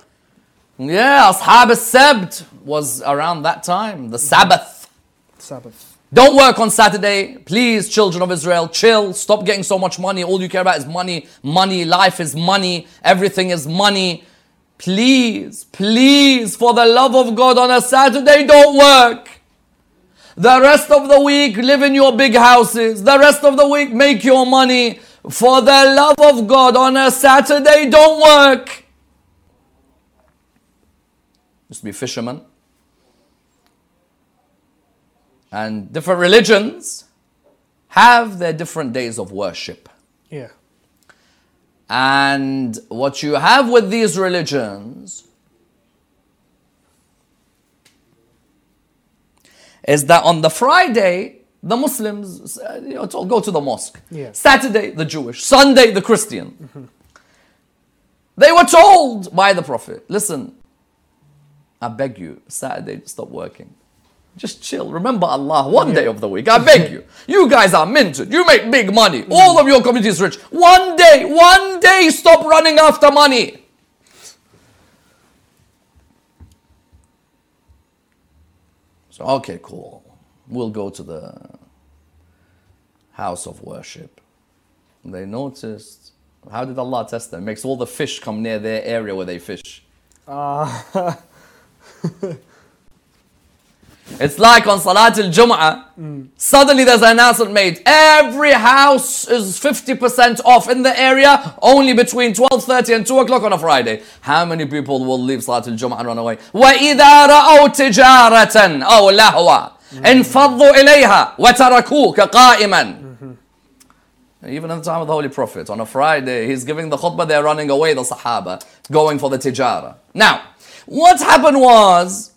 Yeah, Ashab al-Sabt was around that time, the Sabbath. Sabbath. Don't work on Saturday. Please, children of Israel, chill. Stop getting so much money. All you care about is money. Money. Life is money. Everything is money. Please, please, for the love of God, on a Saturday, don't work. The rest of the week, live in your big houses. The rest of the week, make your money. For the love of God, on a Saturday, don't work. Used to be fishermen. And different religions have their different days of worship. Yeah. And what you have with these religions is that on the Friday, the Muslims uh, you know, go to the mosque. Yeah. Saturday, the Jewish. Sunday, the Christian. They were told by the Prophet listen, I beg you, Saturday, stop working. Just chill. Remember Allah one day of the week. I beg you. You guys are minted. You make big money. All of your community is rich. One day, one day, stop running after money. So, okay, cool. We'll go to the house of worship. They noticed. How did Allah test them? Makes all the fish come near their area where they fish. Uh, It's like on Salat al Jum'ah, suddenly there's an announcement made. Every house is 50% off in the area only between 12.30 and 2 o'clock on a Friday. How many people will leave Salat al Jum'ah and run away? وَإِذَا رَأَوْا تِجَارَةً أَوْ لَهْوًا انفضوا إليها وتركوك قائما Even in the time of the Holy Prophet, on a Friday, he's giving the khutbah, they're running away, the Sahaba, going for the tijara. Now, what happened was,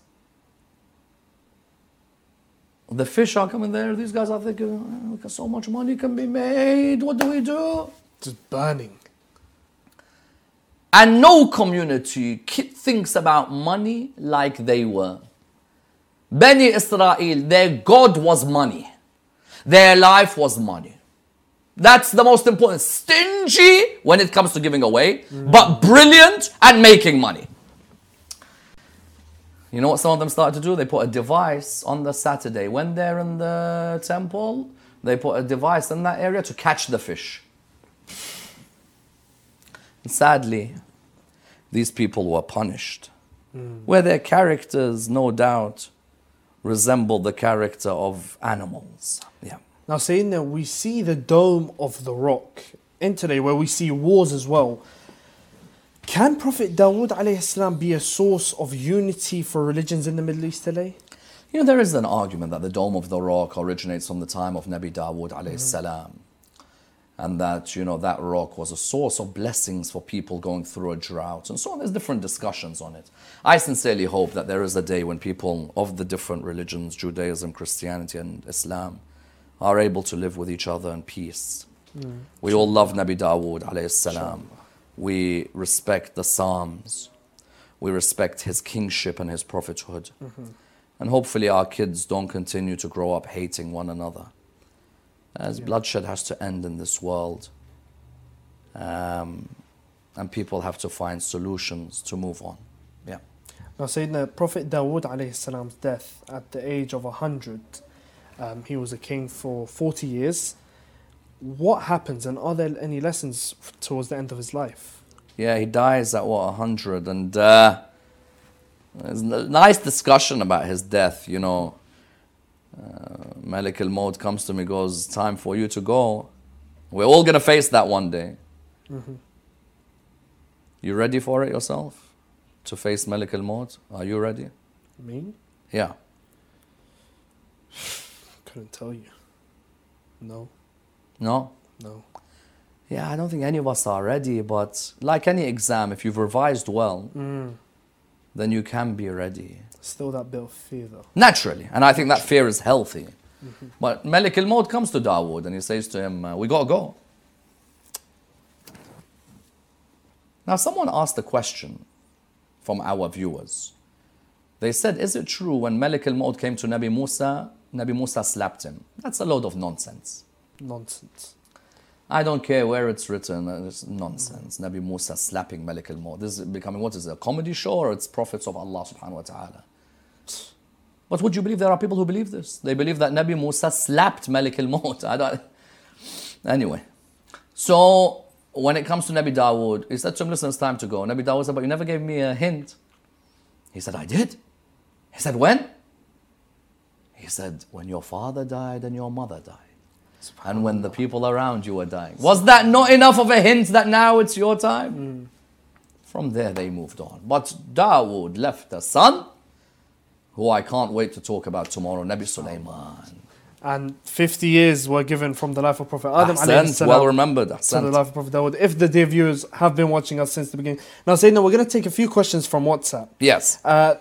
the fish are coming there. These guys are thinking, "Oh, look, so much money can be made. What do we do? just burning. And no community thinks about money like they were. Bani Israel, their God was money. Their life was money. That's the most important. Stingy when it comes to giving away, mm. but brilliant at making money. You know what some of them started to do? They put a device on the Saturday. When they're in the temple, they put a device in that area to catch the fish. And sadly, these people were punished. Hmm. Where their characters, no doubt, resemble the character of animals. Yeah. Now, saying that we see the dome of the rock in today, where we see wars as well. Can Prophet Dawood salam be a source of unity for religions in the Middle East today? You know, there is an argument that the Dome of the Rock originates from the time of Nabi Dawood alayhi mm-hmm. salam. And that, you know, that rock was a source of blessings for people going through a drought and so on. There's different discussions on it. I sincerely hope that there is a day when people of the different religions, Judaism, Christianity, and Islam, are able to live with each other in peace. Mm. We all love Nabi Dawood alayhi salam. We respect the Psalms. We respect his kingship and his prophethood. And hopefully our kids don't continue to grow up hating one another. As bloodshed has to end in this world. Um, and people have to find solutions to move on. Yeah. Now, Sayyidina Prophet Dawood alayhi salam's death at the age of 100, um, he was a king for 40 years. What happens, and are there any lessons towards the end of his life? Yeah, he dies at what, 100. And uh, there's a nice discussion about his death, you know. Uh, Malik al Maut comes to me goes, Time for you to go. We're all going to face that one day. You ready for it yourself? To face Malik al Maut? Are you ready? Me? Yeah. Couldn't tell you. No, No? no. Yeah, I don't think any of us are ready, but like any exam, if you've revised well, then you can be ready. Still that bit of fear though. Naturally. And I think that fear is healthy. But Malik al Maut comes to Dawood and he says to him, uh, We gotta go. Now, someone asked a question from our viewers. They said, Is it true when Malik al Maut came to Nabi Musa, Nabi Musa slapped him? That's a load of nonsense. Nonsense. I don't care where it's written, uh, it's nonsense. Nabi Musa slapping Malik al Maut. This is becoming what is it, a comedy show or it's prophets of Allah subhanahu wa ta'ala? But would you believe there are people who believe this? They believe that Nabi Musa slapped Malik al Maut. I don't. Anyway, so when it comes to Nabi Dawood, he said to him, Listen, it's time to go. Nabi Dawood said, But you never gave me a hint. He said, I did. He said, When? He said, When your father died and your mother died and when the people around you were dying. Was that not enough of a hint that now it's your time? From there, they moved on. But Dawood left a son who I can't wait to talk about tomorrow, Nabi Sulaiman. And 50 years were given from the life of Prophet Adam Ahsant, well remembered. to the Ahsant. life of Prophet Dawood. If the dear viewers have been watching us since the beginning. Now, Sayyidina, we're going to take a few questions from WhatsApp. Yes. Uh,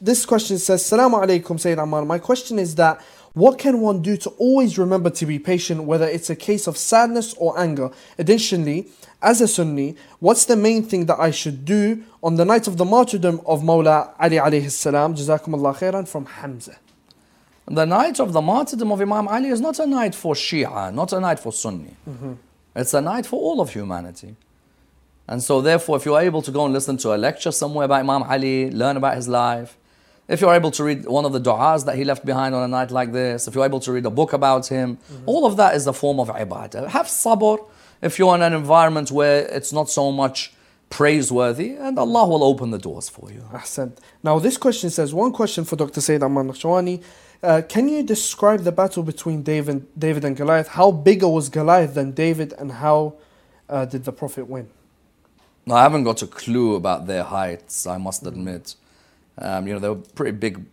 this question says, Salamu alaikum, Sayyid Ammar. My question is that what can one do to always remember to be patient, whether it's a case of sadness or anger? Additionally, as a Sunni, what's the main thing that I should do on the night of the martyrdom of Mawla Ali alayhi salam? Jazakumullah khairan from Hamza. The night of the martyrdom of Imam Ali is not a night for Shia, not a night for Sunni. Mm-hmm. It's a night for all of humanity. And so, therefore, if you're able to go and listen to a lecture somewhere about Imam Ali, learn about his life, if you're able to read one of the du'as that he left behind on a night like this, if you're able to read a book about him, all of that is a form of ibadah. Have sabr if you're in an environment where it's not so much praiseworthy, and Allah will open the doors for you. Ahsan. Now, this question says one question for Dr. Sayyid Ammar Nakshawani. Uh, can you describe the battle between David, David and Goliath? How bigger was Goliath than David, and how uh, did the Prophet win? No, I haven't got a clue about their heights, I must admit. Um, you know, they were pretty big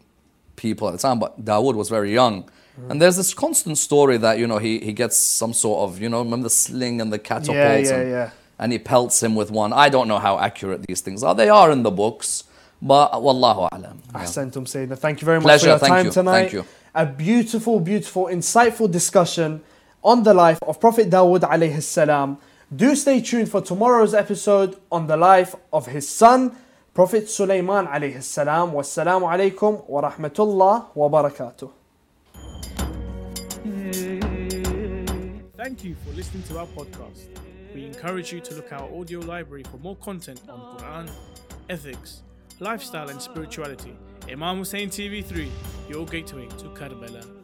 people at the time, but Dawood was very young. And there's this constant story that, you know, he, he gets some sort of, you know, remember the sling and the catapult? Yeah, yeah, and, yeah. and he pelts him with one. I don't know how accurate these things are. They are in the books, but wallahu alam. Yeah. Ahsantum Sayyidina. Thank you very much Pleasure, for your thank time you, tonight. thank you. A beautiful, beautiful, insightful discussion on the life of Prophet Dawood alayhi salam. Do stay tuned for tomorrow's episode on the life of his son, Prophet Sulaiman alayhi salam. Wassalamu alaikum wa rahmatullah wa barakatuh. Thank you for listening to our podcast. We encourage you to look our audio library for more content on Quran, ethics, lifestyle, and spirituality. Imam Hussein TV3, your gateway to Karbala.